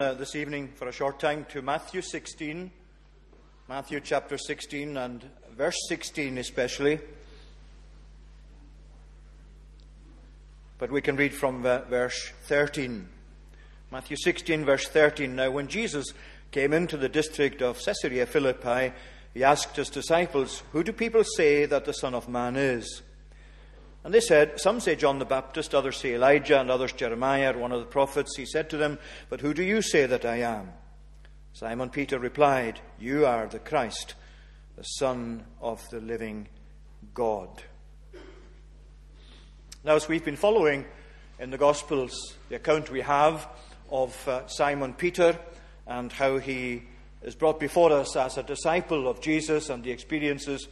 Uh, this evening for a short time to Matthew 16, Matthew chapter 16 and verse 16 especially. But we can read from uh, verse 13. Matthew 16, verse 13. Now, when Jesus came into the district of Caesarea Philippi, he asked his disciples, Who do people say that the Son of Man is? And they said, Some say John the Baptist, others say Elijah, and others Jeremiah, one of the prophets. He said to them, But who do you say that I am? Simon Peter replied, You are the Christ, the Son of the living God. Now, as we've been following in the Gospels the account we have of uh, Simon Peter and how he is brought before us as a disciple of Jesus and the experiences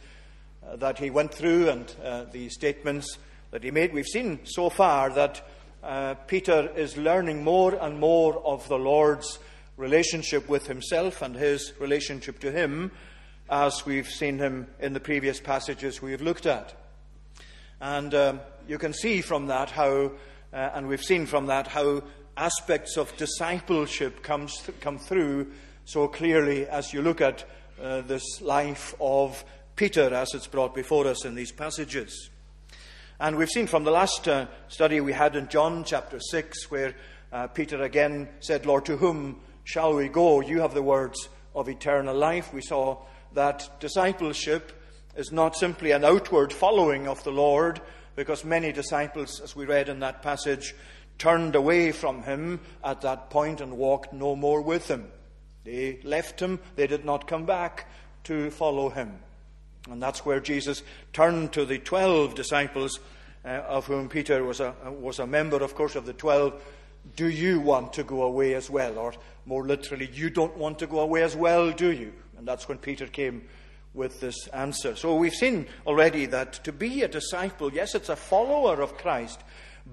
that he went through and uh, the statements that he made. We've seen so far that uh, Peter is learning more and more of the Lord's relationship with himself and his relationship to him, as we've seen him in the previous passages we've looked at. And um, you can see from that how, uh, and we've seen from that how aspects of discipleship comes th- come through so clearly as you look at uh, this life of Peter as it's brought before us in these passages. And we've seen from the last uh, study we had in John chapter 6, where uh, Peter again said, Lord, to whom shall we go? You have the words of eternal life. We saw that discipleship is not simply an outward following of the Lord, because many disciples, as we read in that passage, turned away from him at that point and walked no more with him. They left him, they did not come back to follow him. And that's where Jesus turned to the 12 disciples, uh, of whom Peter was a, was a member, of course, of the 12. Do you want to go away as well? Or more literally, you don't want to go away as well, do you? And that's when Peter came with this answer. So we've seen already that to be a disciple, yes, it's a follower of Christ,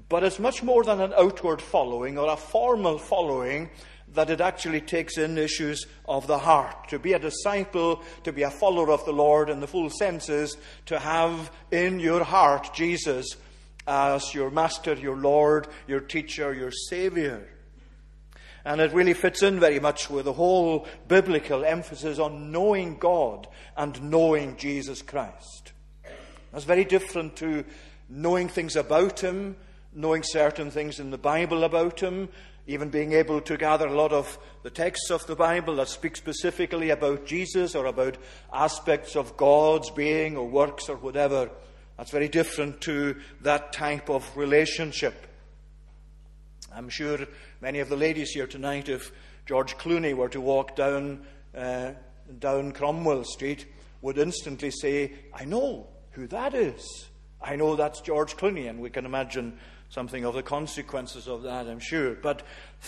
but it's much more than an outward following or a formal following that it actually takes in issues of the heart. To be a disciple, to be a follower of the Lord in the full sense is to have in your heart Jesus as your master, your Lord, your teacher, your Savior. And it really fits in very much with the whole biblical emphasis on knowing God and knowing Jesus Christ. That's very different to knowing things about Him, knowing certain things in the Bible about Him, even being able to gather a lot of the texts of the Bible that speak specifically about Jesus or about aspects of God's being or works or whatever. That's very different to that type of relationship. I'm sure many of the ladies here tonight, if George Clooney were to walk down, uh, down Cromwell Street, would instantly say, I know who that is. I know that's George Clooney, and we can imagine something of the consequences of that, I'm sure. But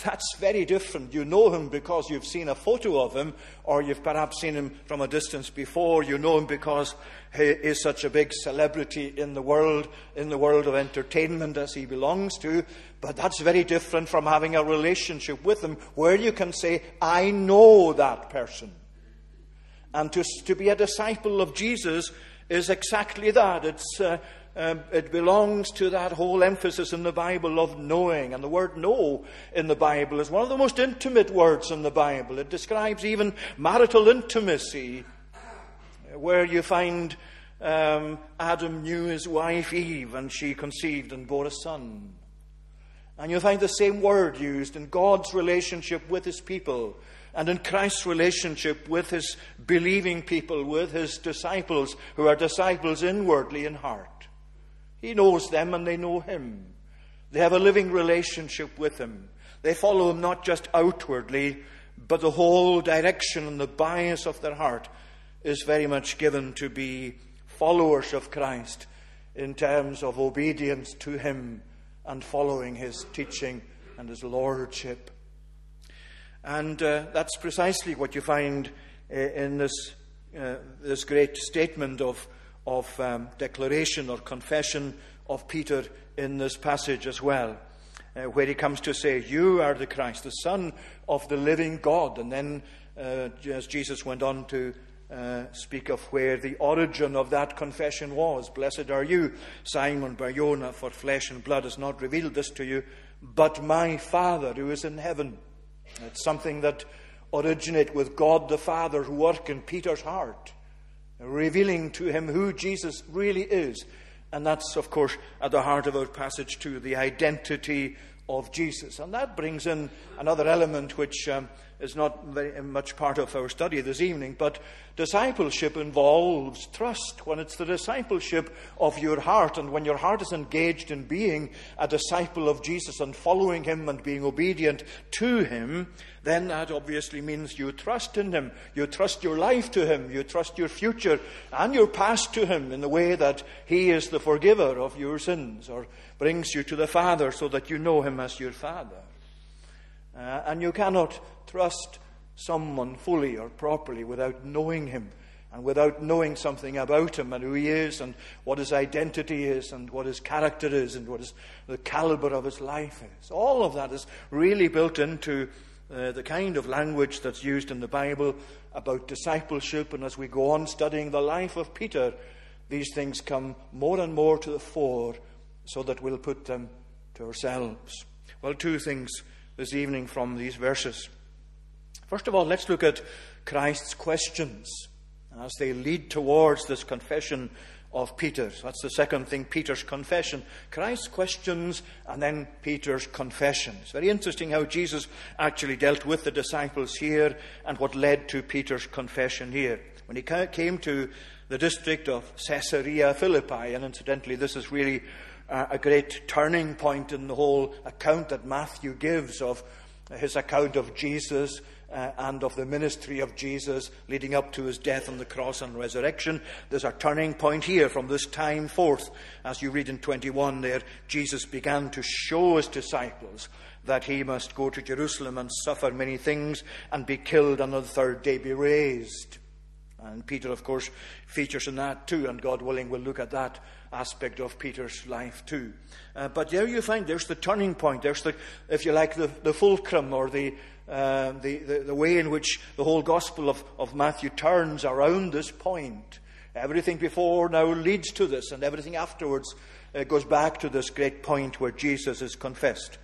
that's very different. You know him because you've seen a photo of him, or you've perhaps seen him from a distance before. You know him because he is such a big celebrity in the world, in the world of entertainment as he belongs to. But that's very different from having a relationship with him where you can say, I know that person. And to, to be a disciple of Jesus is exactly that. It's. Uh, um, it belongs to that whole emphasis in the Bible of knowing. And the word know in the Bible is one of the most intimate words in the Bible. It describes even marital intimacy, where you find um, Adam knew his wife Eve, and she conceived and bore a son. And you'll find the same word used in God's relationship with his people and in Christ's relationship with his believing people, with his disciples, who are disciples inwardly in heart. He knows them and they know him. They have a living relationship with him. They follow him not just outwardly, but the whole direction and the bias of their heart is very much given to be followers of Christ in terms of obedience to him and following his teaching and his lordship. And uh, that's precisely what you find uh, in this, uh, this great statement of of um, declaration or confession of Peter in this passage as well, uh, where he comes to say, You are the Christ, the Son of the living God. And then, uh, as Jesus went on to uh, speak of where the origin of that confession was. Blessed are you, Simon Barjona, for flesh and blood has not revealed this to you, but my Father who is in heaven. It's something that originates with God the Father's work in Peter's heart, revealing to him who Jesus really is. And that's, of course, at the heart of our passage to the identity of Jesus. And that brings in another element which um, is not very much part of our study this evening, but discipleship involves trust. When it's the discipleship of your heart, and when your heart is engaged in being a disciple of Jesus and following Him and being obedient to Him, then that obviously means you trust in Him. You trust your life to Him. You trust your future and your past to Him in the way that He is the forgiver of your sins or brings you to the Father so that you know Him as your Father. Uh, and you cannot trust someone fully or properly without knowing him and without knowing something about him and who he is and what his identity is and what his character is and what his, the caliber of his life is. All of that is really built into uh, the kind of language that's used in the Bible about discipleship. And as we go on studying the life of Peter, these things come more and more to the fore so that we'll put them to ourselves. Well, two things this evening from these verses. First of all, let's look at Christ's questions as they lead towards this confession of Peter. That's the second thing, Peter's confession. Christ's questions and then Peter's confession. It's very interesting how Jesus actually dealt with the disciples here and what led to Peter's confession here. When he came to the district of Caesarea Philippi, and incidentally, this is really uh, a great turning point in the whole account that Matthew gives of his account of Jesus uh, and of the ministry of Jesus leading up to his death on the cross and resurrection. There's a turning point here from this time forth. As you read in 21 there, Jesus began to show his disciples that he must go to Jerusalem and suffer many things and be killed and on the third day be raised. And Peter, of course, features in that too, and God willing, we'll look at that aspect of Peter's life too. Uh, but there you find there's the turning point. There's the, if you like, the, the fulcrum or the, uh, the, the, the, way in which the whole Gospel of, of Matthew turns around this point. Everything before now leads to this, and everything afterwards uh, goes back to this great point where Jesus is confessed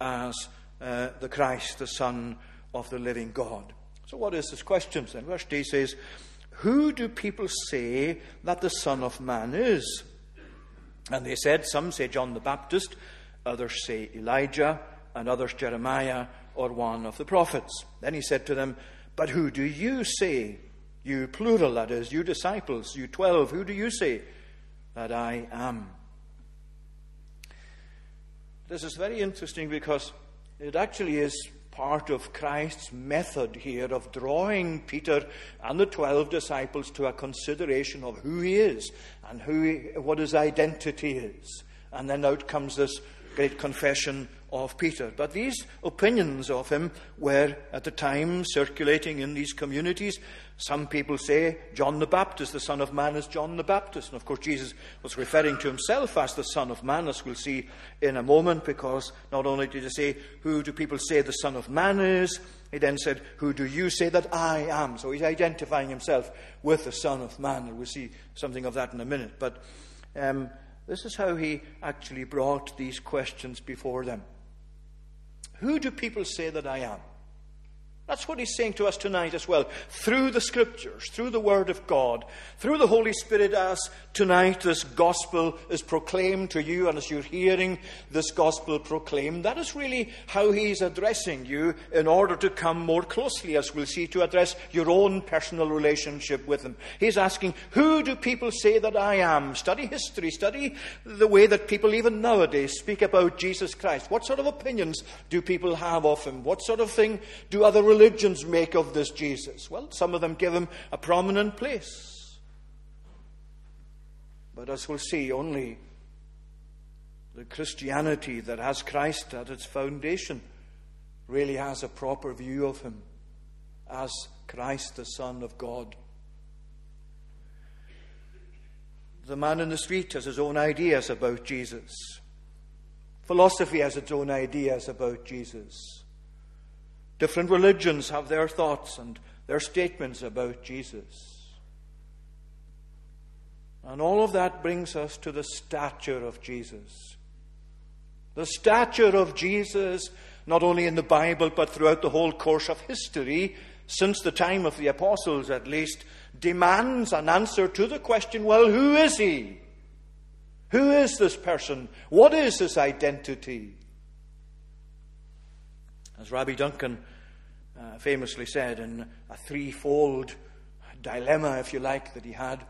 as uh, the Christ, the Son of the living God. So, what is this question then? Verse D says, Who do people say that the Son of Man is? And they said, Some say John the Baptist, others say Elijah, and others Jeremiah or one of the prophets. Then he said to them, But who do you say, you plural, that is, you disciples, you twelve, who do you say that I am? This is very interesting because it actually is part of Christ's method here of drawing Peter and the twelve disciples to a consideration of who he is and who he, what his identity is. And then out comes this great confession of Peter. But these opinions of him were at the time circulating in these communities. Some people say John the Baptist, the Son of Man, is John the Baptist. And of course, Jesus was referring to himself as the Son of Man, as we'll see in a moment, because not only did he say, Who do people say the Son of Man is? He then said, Who do you say that I am? So he's identifying himself with the Son of Man. And we'll see something of that in a minute. But um, this is how he actually brought these questions before them. Who do people say that I am? That's what he's saying to us tonight as well. Through the scriptures, through the word of God, through the Holy Spirit, as tonight this gospel is proclaimed to you, and as you're hearing this gospel proclaimed, that is really how he's addressing you in order to come more closely, as we'll see, to address your own personal relationship with him. He's asking, Who do people say that I am? Study history, study the way that people even nowadays speak about Jesus Christ. What sort of opinions do people have of him? What sort of thing do other religions religions make of this Jesus? Well, some of them give him a prominent place. But as we'll see, only the Christianity that has Christ at its foundation really has a proper view of him as Christ, the Son of God. The man in the street has his own ideas about Jesus. Philosophy has its own ideas about Jesus. Different religions have their thoughts and their statements about Jesus. And all of that brings us to the stature of Jesus. The stature of Jesus not only in the Bible, but throughout the whole course of history, since the time of the apostles at least, demands an answer to the question well, who is he? Who is this person? What is his identity? As Rabbi Duncan uh, famously said in a threefold dilemma, if you like, that he had,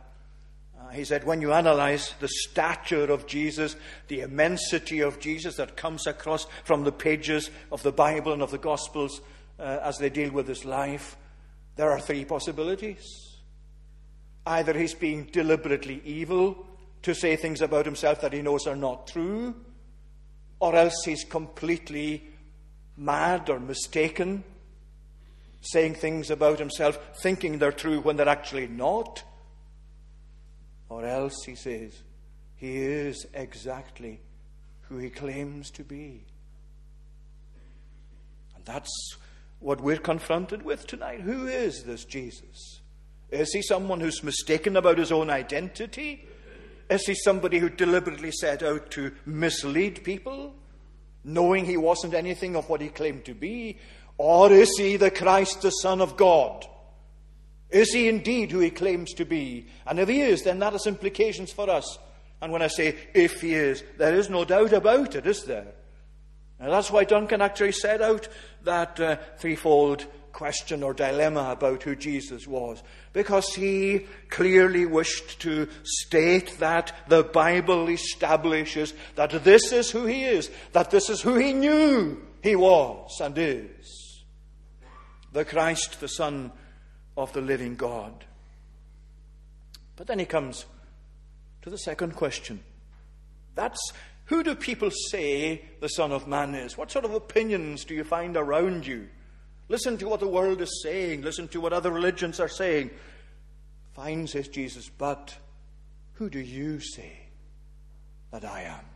uh, he said, when you analyze the stature of Jesus, the immensity of Jesus that comes across from the pages of the Bible and of the Gospels uh, as they deal with his life, there are three possibilities. Either he's being deliberately evil to say things about himself that he knows are not true, or else he's completely mad or mistaken, saying things about himself, thinking they're true when they're actually not. Or else, he says, he is exactly who he claims to be. And that's what we're confronted with tonight. Who is this Jesus? Is he someone who's mistaken about his own identity? Is he somebody who deliberately set out to mislead people, knowing he wasn't anything of what he claimed to be? Or is he the Christ, the Son of God? Is he indeed who he claims to be? And if he is, then that has implications for us. And when I say if he is, there is no doubt about it, is there? And that's why Duncan actually set out that uh, threefold question or dilemma about who Jesus was. Because he clearly wished to state that the Bible establishes that this is who he is, that this is who he knew he was and is. The Christ, the Son of the living God. But then he comes to the second question. That's who do people say the Son of Man is? What sort of opinions do you find around you? Listen to what the world is saying. Listen to what other religions are saying. Fine, says Jesus, but who do you say that I am?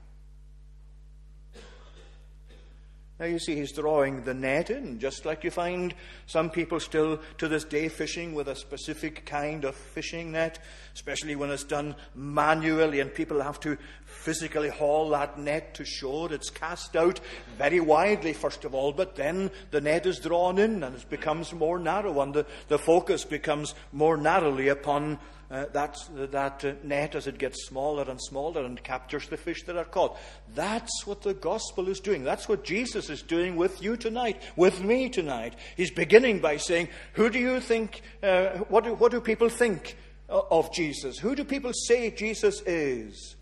Now you see, he's drawing the net in, just like you find some people still to this day fishing with a specific kind of fishing net, especially when it's done manually and people have to physically haul that net to shore. It's cast out very widely, first of all, but then the net is drawn in and it becomes more narrow and the, the focus becomes more narrowly upon uh, that, that uh, net as it gets smaller and smaller and captures the fish that are caught. That's what the gospel is doing. That's what Jesus is doing with you tonight, with me tonight. He's beginning by saying, Who do you think, uh, what, do, what do people think of Jesus? Who do people say Jesus is?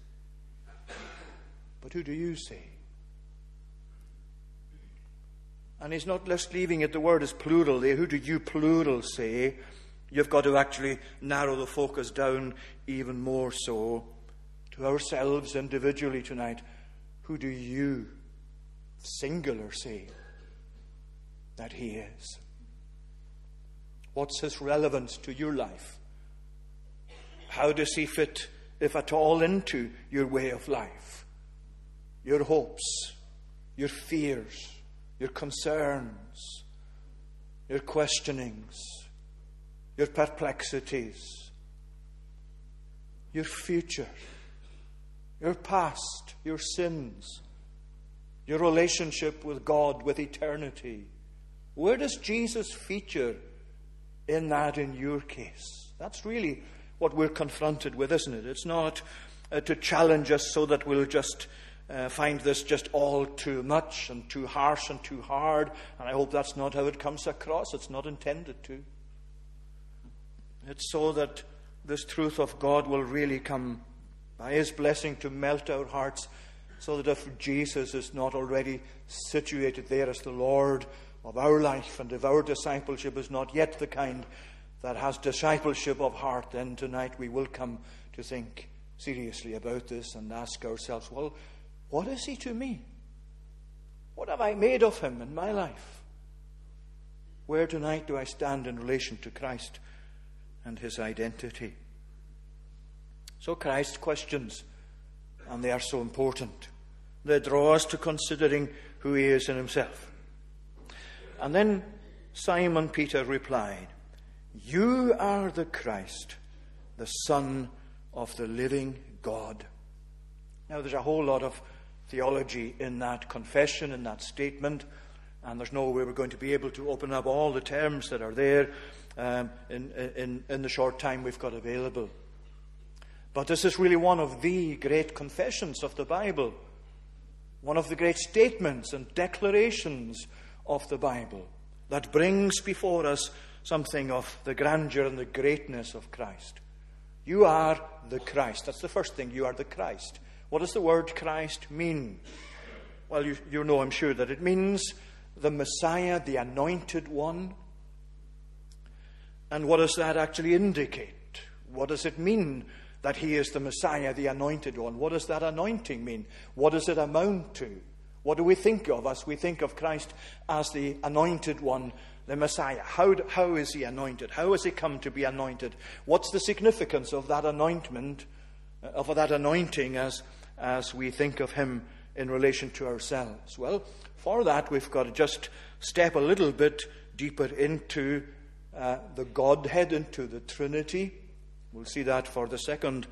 But who do you say? And he's not just leaving it, the word is plural there. Who do you plural say? You've got to actually narrow the focus down even more so to ourselves individually tonight. Who do you, singular, say that He is? What's His relevance to your life? How does He fit, if at all, into your way of life? Your hopes, your fears, your concerns, your questionings your perplexities, your future, your past, your sins, your relationship with God, with eternity. Where does Jesus feature in that in your case? That's really what we're confronted with, isn't it? It's not uh, to challenge us so that we'll just uh, find this just all too much and too harsh and too hard. And I hope that's not how it comes across. It's not intended to. It's so that this truth of God will really come by His blessing to melt our hearts, so that if Jesus is not already situated there as the Lord of our life, and if our discipleship is not yet the kind that has discipleship of heart, then tonight we will come to think seriously about this and ask ourselves, well, what is He to me? What have I made of Him in my life? Where tonight do I stand in relation to Christ? And his identity. So Christ questions, and they are so important. They draw us to considering who he is in himself. And then Simon Peter replied, You are the Christ, the Son of the living God. Now, there's a whole lot of theology in that confession, in that statement. And there's no way we're going to be able to open up all the terms that are there um, in, in, in the short time we've got available. But this is really one of the great confessions of the Bible, one of the great statements and declarations of the Bible that brings before us something of the grandeur and the greatness of Christ. You are the Christ. That's the first thing. You are the Christ. What does the word Christ mean? Well, you, you know, I'm sure, that it means the Messiah, the anointed one. And what does that actually indicate? What does it mean that he is the Messiah, the anointed one? What does that anointing mean? What does it amount to? What do we think of as we think of Christ as the anointed one, the Messiah? How, how is he anointed? How has he come to be anointed? What's the significance of that anointment, uh, of that anointing as, as we think of him in relation to ourselves? Well, for that, we've got to just step a little bit deeper into uh, the Godhead, into the Trinity. We'll see that for the second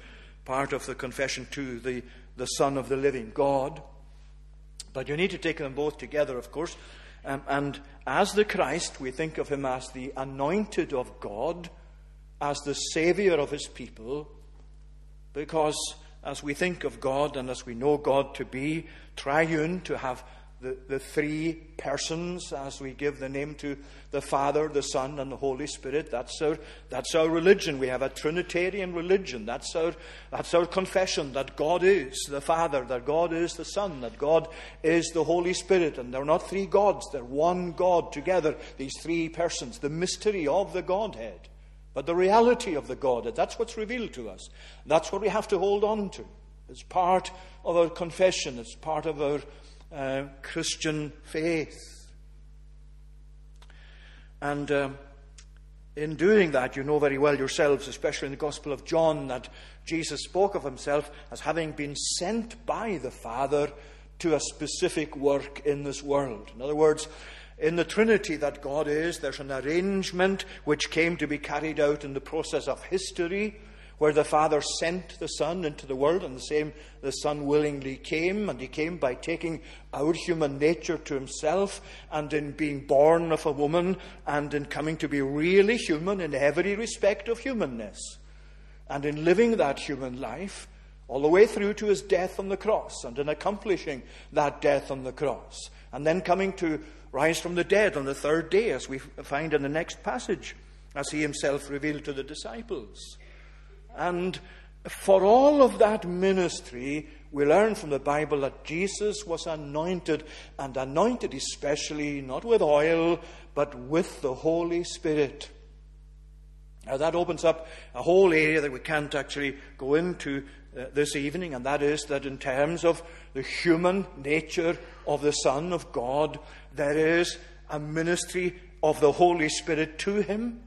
part of the confession to the, the Son of the living God. But you need to take them both together, of course. Um, and as the Christ, we think of him as the anointed of God, as the Savior of his people, because as we think of God and as we know God to be triune, to have the, the three persons as we give the name to the Father, the Son, and the Holy Spirit. That's our, that's our religion. We have a Trinitarian religion. That's our, that's our confession that God is the Father, that God is the Son, that God is the Holy Spirit. And they're not three gods, they're one God together, these three persons, the mystery of the Godhead. But the reality of the Godhead, that's what's revealed to us. That's what we have to hold on to. It's part of our confession, it's part of our uh, Christian faith. And um, in doing that, you know very well yourselves, especially in the Gospel of John, that Jesus spoke of himself as having been sent by the Father to a specific work in this world. In other words, in the Trinity that God is, there's an arrangement which came to be carried out in the process of history where the Father sent the Son into the world, and the same the Son willingly came, and he came by taking our human nature to himself, and in being born of a woman, and in coming to be really human in every respect of humanness, and in living that human life all the way through to his death on the cross, and in accomplishing that death on the cross, and then coming to rise from the dead on the third day, as we find in the next passage, as he himself revealed to the disciples. And for all of that ministry, we learn from the Bible that Jesus was anointed, and anointed especially not with oil, but with the Holy Spirit. Now, that opens up a whole area that we can't actually go into uh, this evening, and that is that in terms of the human nature of the Son of God, there is a ministry of the Holy Spirit to him,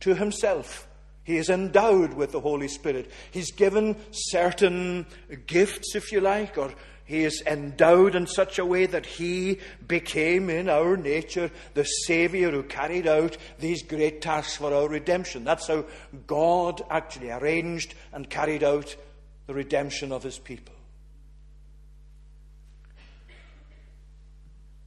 to himself. He is endowed with the Holy Spirit. He's given certain gifts, if you like, or he is endowed in such a way that he became in our nature the Savior who carried out these great tasks for our redemption. That's how God actually arranged and carried out the redemption of his people.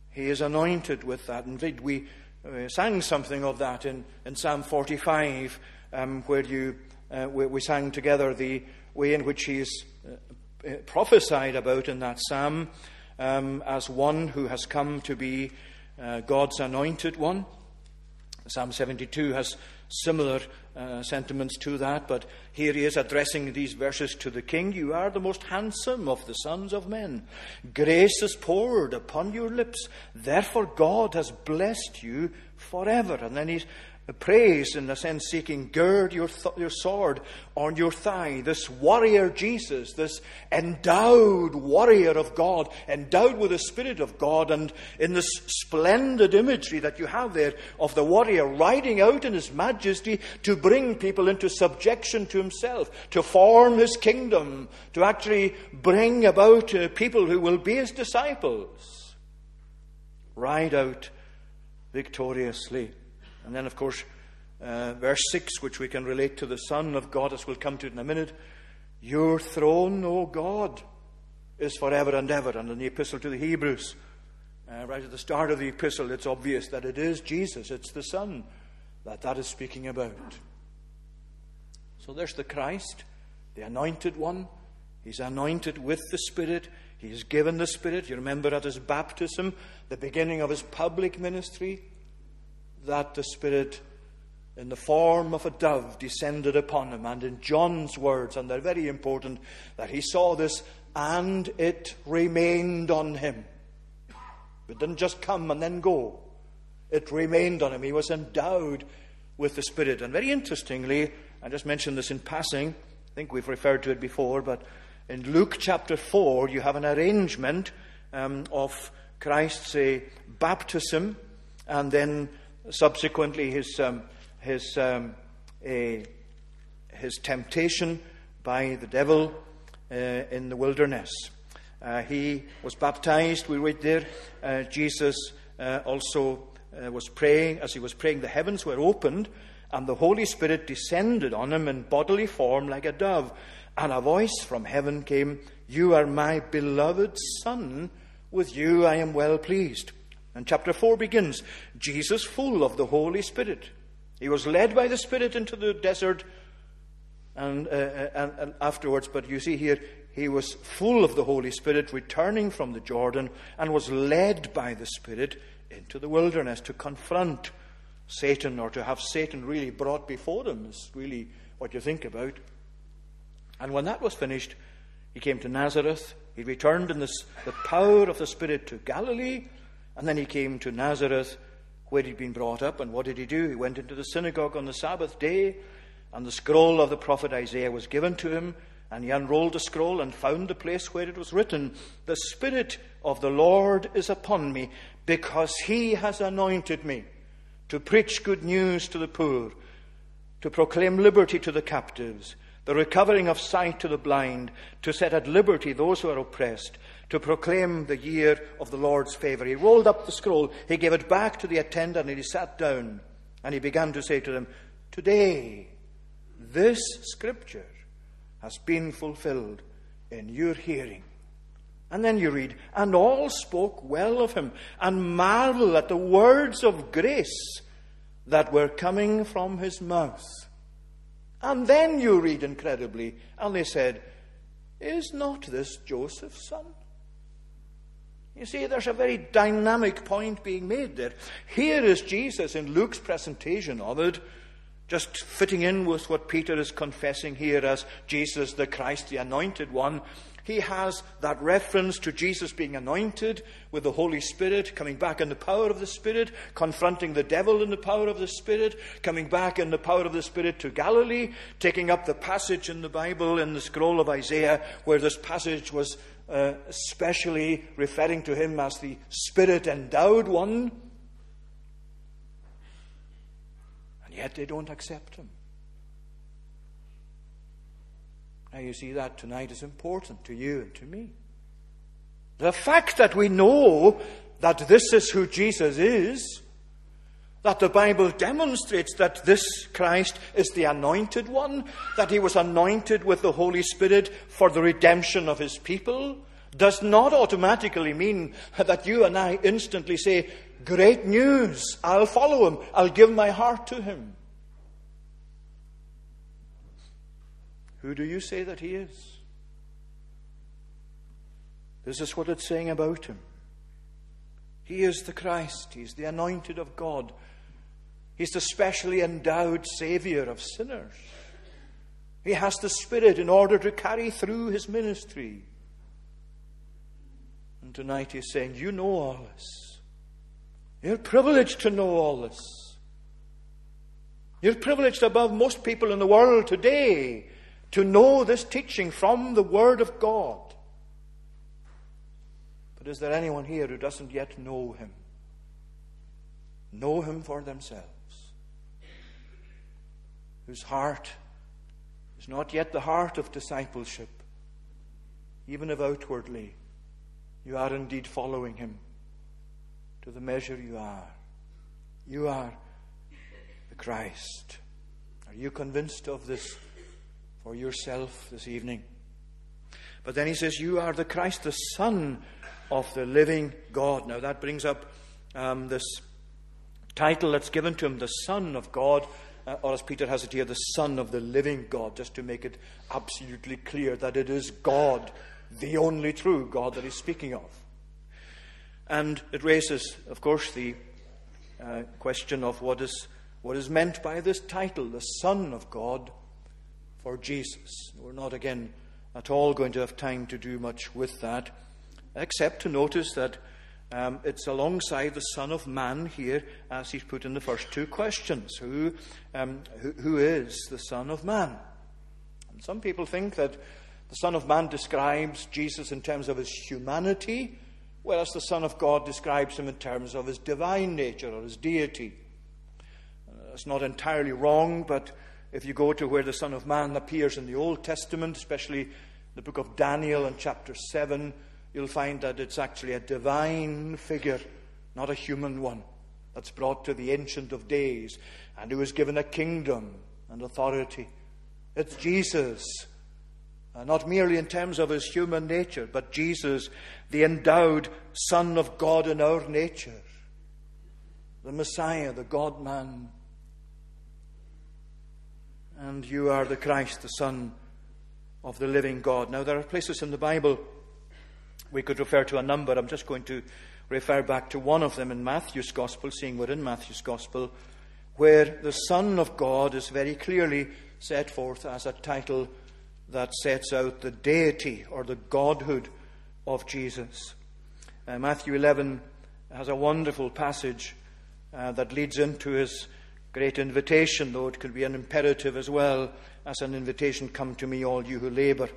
He is anointed with that. Indeed, we uh, sang something of that in, in Psalm 45 um, where you, uh, we, we, sang together the way in which he is uh, prophesied about in that psalm um, as one who has come to be uh, God's anointed one. Psalm 72 has similar uh, sentiments to that, but here he is addressing these verses to the king. You are the most handsome of the sons of men. Grace is poured upon your lips. Therefore, God has blessed you forever. And then he's praise, in a sense, seeking, gird your, th- your sword on your thigh. This warrior Jesus, this endowed warrior of God, endowed with the Spirit of God, and in this splendid imagery that you have there of the warrior riding out in his majesty to bring people into subjection to himself, to form his kingdom, to actually bring about uh, people who will be his disciples. Ride out victoriously. And then, of course, uh, verse 6, which we can relate to the Son of God, as we'll come to in a minute. Your throne, O God, is forever and ever. And in the Epistle to the Hebrews, Uh, right at the start of the epistle, it's obvious that it is Jesus, it's the Son that that is speaking about. So there's the Christ, the anointed one. He's anointed with the Spirit. He is given the Spirit. You remember at his baptism, the beginning of his public ministry, that the Spirit, in the form of a dove, descended upon him. And in John's words, and they're very important, that he saw this and it remained on him. It didn't just come and then go. It remained on him. He was endowed with the Spirit. And very interestingly, I just mentioned this in passing. I think we've referred to it before, but in Luke chapter 4, you have an arrangement um, of Christ's baptism and then subsequently his, um, his, um, uh, his temptation by the devil uh, in the wilderness. Uh, he was baptized, we read there. Uh, Jesus uh, also uh, was praying. As he was praying, the heavens were opened, and the Holy Spirit descended on him in bodily form like a dove. And a voice from heaven came, You are my beloved Son, with you I am well pleased. And chapter 4 begins Jesus, full of the Holy Spirit. He was led by the Spirit into the desert and, uh, and, and afterwards, but you see here, he was full of the Holy Spirit, returning from the Jordan, and was led by the Spirit into the wilderness to confront Satan, or to have Satan really brought before him, is really what you think about. And when that was finished, he came to Nazareth. He returned in this, the power of the Spirit to Galilee, and then he came to Nazareth, where he'd been brought up. And what did he do? He went into the synagogue on the Sabbath day, and the scroll of the prophet Isaiah was given to him. And he unrolled the scroll and found the place where it was written, The Spirit of the Lord is upon me, because he has anointed me to preach good news to the poor, to proclaim liberty to the captives, the recovering of sight to the blind, to set at liberty those who are oppressed, to proclaim the year of the Lord's favour. He rolled up the scroll, he gave it back to the attendant, and he sat down, and he began to say to them, Today, this scripture has been fulfilled in your hearing. And then you read, and all spoke well of him and marveled at the words of grace that were coming from his mouth. And then you read incredibly, and they said, Is not this Joseph's son? You see, there's a very dynamic point being made there. Here is Jesus in Luke's presentation of it just fitting in with what Peter is confessing here as Jesus the Christ, the anointed one. He has that reference to Jesus being anointed with the Holy Spirit, coming back in the power of the Spirit, confronting the devil in the power of the Spirit, coming back in the power of the Spirit to Galilee, taking up the passage in the Bible in the scroll of Isaiah where this passage was uh, specially referring to him as the Spirit endowed one. And yet they don't accept him. You see, that tonight is important to you and to me. The fact that we know that this is who Jesus is, that the Bible demonstrates that this Christ is the anointed one, that he was anointed with the Holy Spirit for the redemption of his people, does not automatically mean that you and I instantly say, Great news, I'll follow him, I'll give my heart to him. Who do you say that he is? This is what it's saying about him. He is the Christ, he's the anointed of God, he's the specially endowed Savior of sinners. He has the Spirit in order to carry through his ministry. And tonight he's saying, You know all this. You're privileged to know all this. You're privileged above most people in the world today to know this teaching from the Word of God. But is there anyone here who doesn't yet know Him? Know Him for themselves? Whose heart is not yet the heart of discipleship, even if outwardly you are indeed following Him to the measure you are. You are the Christ. Are you convinced of this for yourself this evening? But then he says, You are the Christ, the Son of the living God. Now, that brings up um, this title that's given to him, the Son of God, uh, or as Peter has it here, the Son of the living God, just to make it absolutely clear that it is God, the only true God that he's speaking of. And it raises, of course, the uh, question of what is, what is meant by this title, the Son of God, for Jesus. We're not, again, at all going to have time to do much with that, except to notice that um, it's alongside the Son of Man here, as he's put in the first two questions. Who, um, who, who is the Son of Man? And some people think that the Son of Man describes Jesus in terms of his humanity, whereas the Son of God describes him in terms of his divine nature or his deity. Uh, that's not entirely wrong, but if you go to where the Son of Man appears in the Old Testament, especially the book of Daniel in chapter 7, you'll find that it's actually a divine figure, not a human one, that's brought to the Ancient of Days and who is given a kingdom and authority. It's Jesus uh, not merely in terms of his human nature, but Jesus, the endowed Son of God in our nature, the Messiah, the God man. And you are the Christ, the Son of the living God. Now, there are places in the Bible we could refer to a number. I'm just going to refer back to one of them in Matthew's Gospel, seeing we're in Matthew's Gospel, where the Son of God is very clearly set forth as a title that sets out the deity or the godhood of Jesus. Uh, Matthew 11 has a wonderful passage uh, that leads into his great invitation, though it could be an imperative as well as an invitation come to me, all you who labor.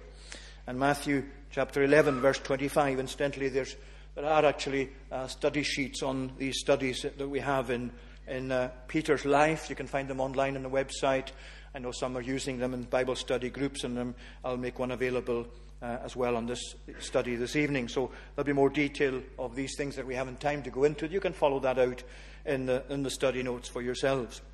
And Matthew chapter 11, verse 25, incidentally, there's, there are actually uh, study sheets on these studies that we have in, in uh, Peter's life. You can find them online on the website. I know some are using them in Bible study groups, and um, I'll make one available uh, as well on this study this evening. So there'll be more detail of these things that we haven't time to go into. You can follow that out in the, in the study notes for yourselves.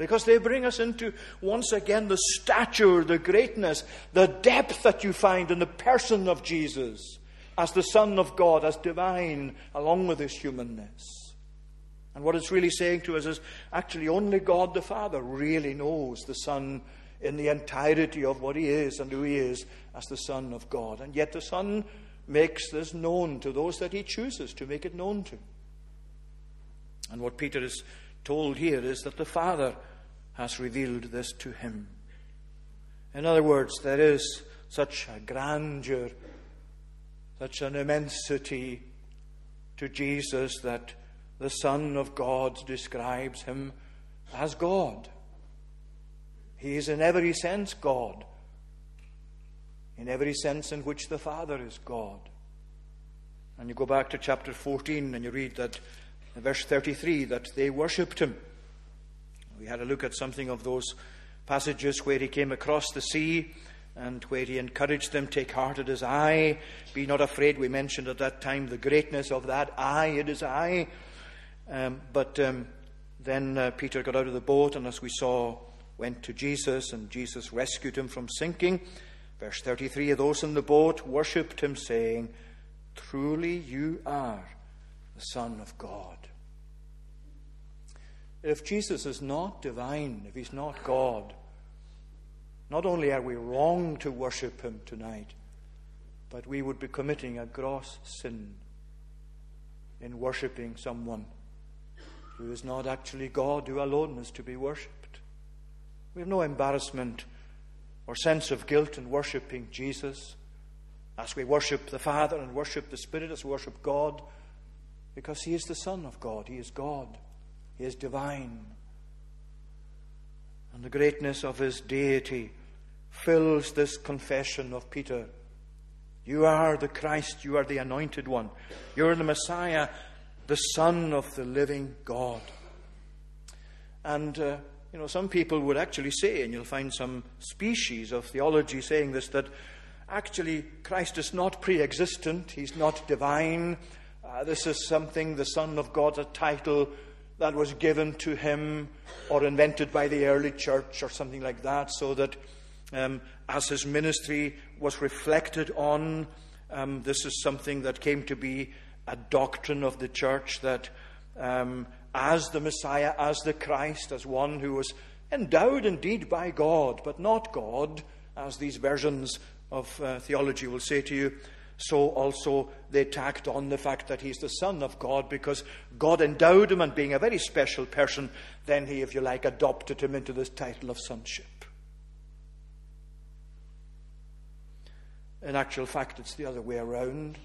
Because they bring us into, once again, the stature, the greatness, the depth that you find in the person of Jesus as the Son of God, as divine, along with his humanness. And what it's really saying to us is actually only God the Father really knows the Son in the entirety of what he is and who he is as the Son of God. And yet the Son makes this known to those that he chooses to make it known to. And what Peter is told here is that the Father has revealed this to him. In other words, there is such a grandeur, such an immensity to Jesus that the Son of God describes him as God. He is in every sense God, in every sense in which the Father is God. And you go back to chapter 14 and you read that, verse 33, that they worshipped him. We had a look at something of those passages where he came across the sea and where he encouraged them, Take heart, it is I. Be not afraid. We mentioned at that time the greatness of that I, it is I. Um, but um, then uh, Peter got out of the boat, and as we saw, went to Jesus, and Jesus rescued him from sinking. Verse 33 of those in the boat worshipped him, saying, Truly you are the Son of God. If Jesus is not divine, if he's not God, not only are we wrong to worship him tonight, but we would be committing a gross sin in worshipping someone who is not actually God, who alone is to be worshipped. We have no embarrassment or sense of guilt in worshipping Jesus as we worship the Father and worship the Spirit, as we worship God, because He is the Son of God. He is God. He is divine. And the greatness of His deity fills this confession of Peter You are the Christ, you are the anointed one, you're the Messiah, the Son of the living God. And, uh, you know, some people would actually say, and you'll find some species of theology saying this, that actually Christ is not pre existent, he's not divine. Uh, this is something, the Son of God, a title that was given to him or invented by the early church or something like that, so that um, as his ministry was reflected on, um, this is something that came to be a doctrine of the church that um, as the Messiah, as the Christ, as one who was endowed indeed by God, but not God, as these versions of uh, theology will say to you, so also they tacked on the fact that he's the Son of God because God endowed him, and being a very special person, then he, if you like, adopted him into this title of sonship. In actual fact, it's the other way around.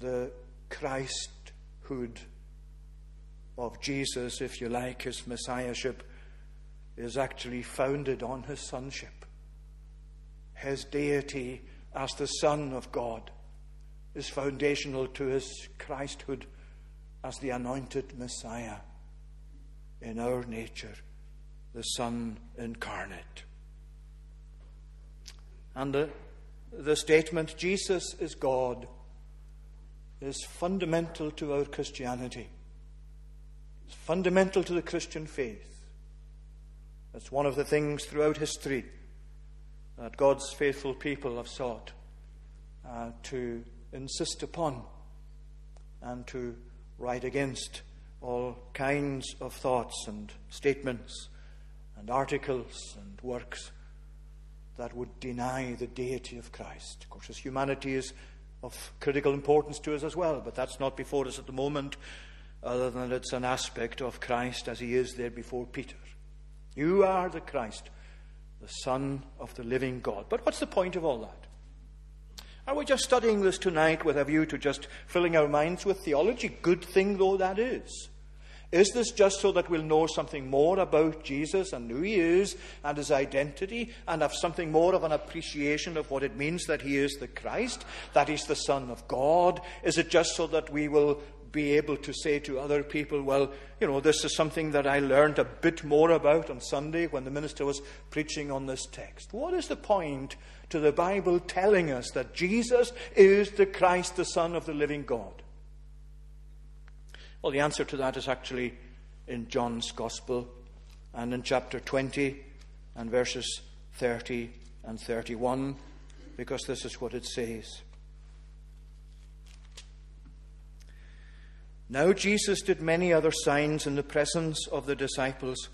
The Christhood of Jesus, if you like, his messiahship, is actually founded on his sonship. His deity as the Son of God is foundational to his Christhood as the anointed Messiah in our nature, the Son incarnate. And the, the statement, Jesus is God, is fundamental to our Christianity. It's fundamental to the Christian faith. It's one of the things throughout history that God's faithful people have sought uh, to insist upon and to write against all kinds of thoughts and statements and articles and works that would deny the deity of Christ. Of course, his humanity is of critical importance to us as well, but that's not before us at the moment, other than it's an aspect of Christ as he is there before Peter. You are the Christ, the Son of the living God. But what's the point of all that? Are we just studying this tonight with a view to just filling our minds with theology? Good thing though that is. Is this just so that we'll know something more about Jesus and who he is and his identity and have something more of an appreciation of what it means that he is the Christ, that he's the Son of God? Is it just so that we will be able to say to other people, well, you know, this is something that I learned a bit more about on Sunday when the minister was preaching on this text. What is the point to the Bible telling us that Jesus is the Christ, the Son of the living God? Well, the answer to that is actually in John's Gospel and in chapter 20 and verses 30 and 31, because this is what it says. Now Jesus did many other signs in the presence of the disciples,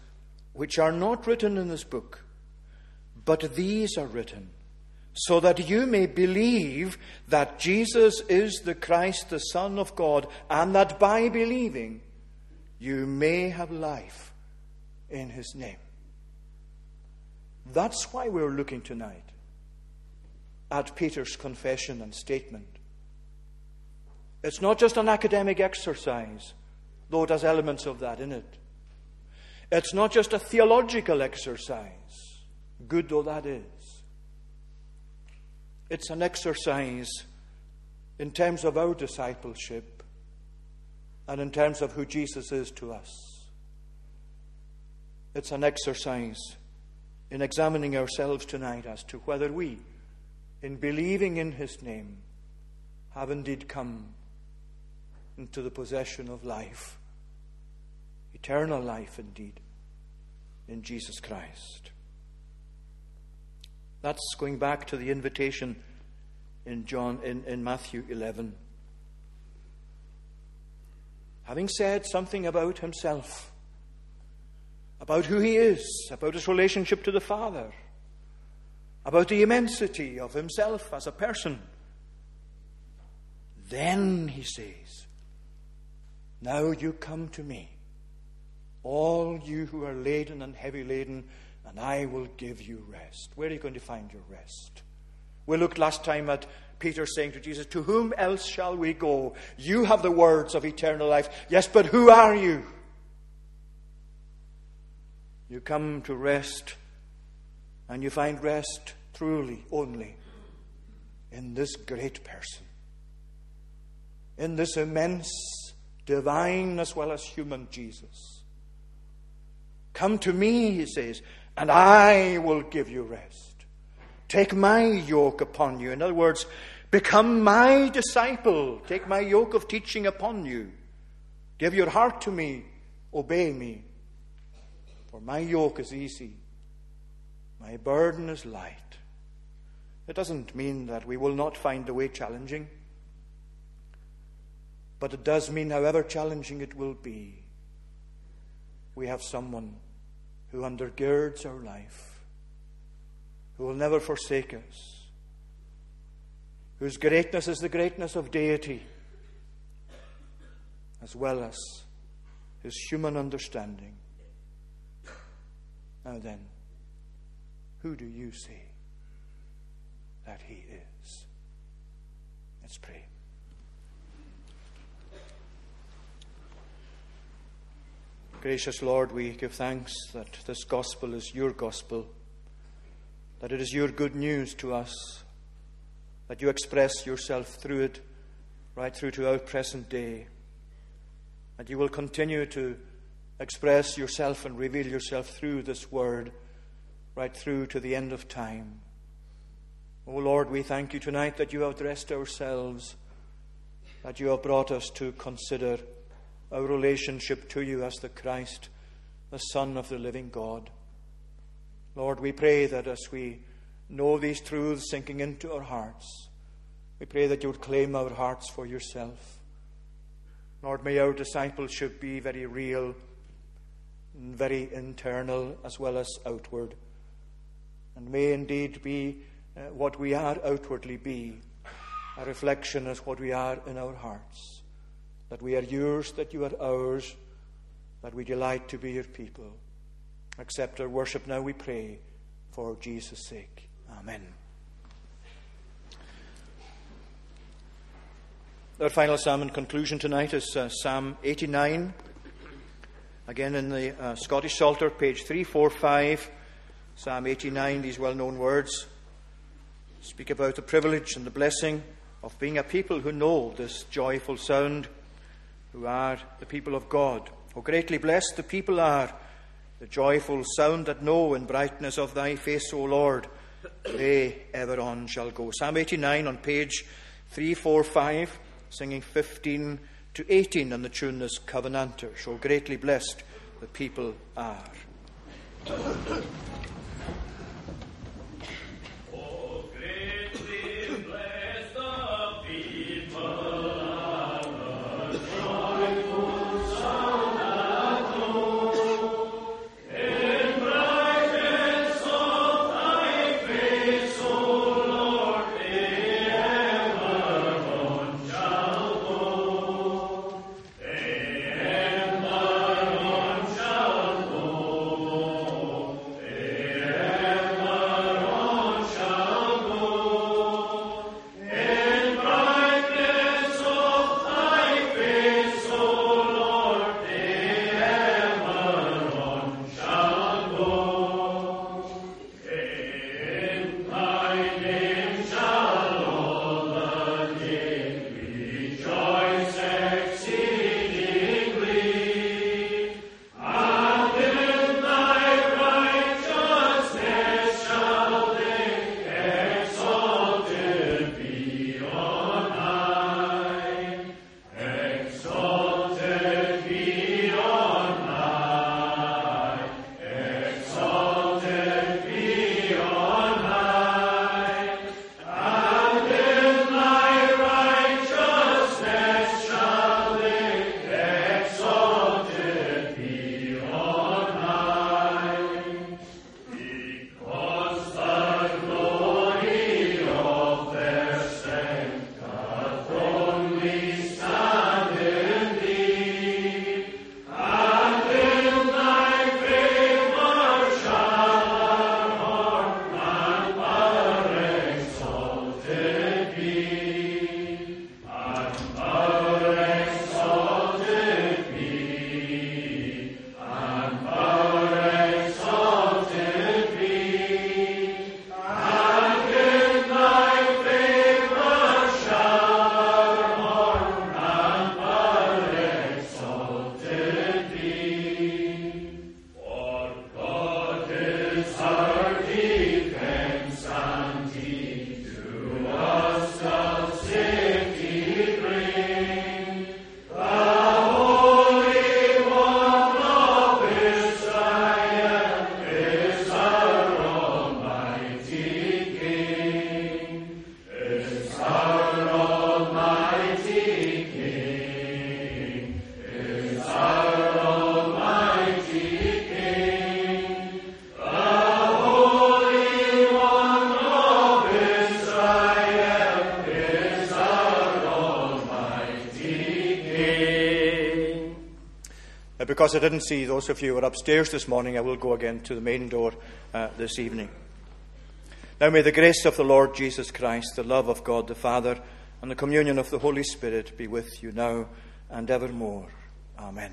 which are not written in this book, but these are written, so that you may believe that Jesus is the Christ, the Son of God, and that by believing you may have life in his name. That's why we're looking tonight at Peter's confession and statement. It's not just an academic exercise, though it has elements of that in it. It's not just a theological exercise, good though that is. It's an exercise in terms of our discipleship and in terms of who Jesus is to us. It's an exercise in examining ourselves tonight as to whether we, in believing in His name, have indeed come into the possession of life, eternal life indeed, in Jesus Christ. That's going back to the invitation in John in, in Matthew 11. Having said something about himself, about who he is, about his relationship to the Father, about the immensity of himself as a person, then he says, now you come to me, all you who are laden and heavy laden, and I will give you rest. Where are you going to find your rest? We looked last time at Peter saying to Jesus, To whom else shall we go? You have the words of eternal life. Yes, but who are you? You come to rest, and you find rest truly only in this great person, in this immense, divine as well as human Jesus. Come to me, he says, and I will give you rest. Take my yoke upon you. In other words, become my disciple. Take my yoke of teaching upon you. Give your heart to me. Obey me. For my yoke is easy, my burden is light. It doesn't mean that we will not find the way challenging, but it does mean, however challenging it will be, we have someone who undergirds our life, who will never forsake us, whose greatness is the greatness of deity, as well as his human understanding. Now then, who do you say that he is? Let's pray. Gracious Lord, we give thanks that this gospel is your gospel, that it is your good news to us, that you express yourself through it right through to our present day, that you will continue to express yourself and reveal yourself through this word right through to the end of time. Oh Lord, we thank you tonight that you have dressed ourselves, that you have brought us to consider our relationship to you as the Christ, the Son of the living God. Lord, we pray that as we know these truths sinking into our hearts, we pray that you would claim our hearts for yourself. Lord, may our discipleship be very real and very internal as well as outward, and may indeed be uh, what we are outwardly be a reflection of what we are in our hearts that we are yours, that you are ours, that we delight to be your people. Accept our worship now, we pray, for Jesus' sake. Amen. Our final psalm in conclusion tonight is uh, Psalm 89. Again in the uh, Scottish Psalter, page 345, Psalm 89, these well known words speak about the privilege and the blessing of being a people who know this joyful sound who are the people of God. Oh, greatly blessed the people are, the joyful sound that know in brightness of thy face, O Lord, they ever on shall go. Psalm 89 on page 345, singing 15 to 18, and the tune is Covenanter. So greatly blessed the people are. Because I didn't see those of you who were upstairs this morning, I will go again to the main door uh, this evening. Now may the grace of the Lord Jesus Christ, the love of God the Father, and the communion of the Holy Spirit be with you now and evermore. Amen.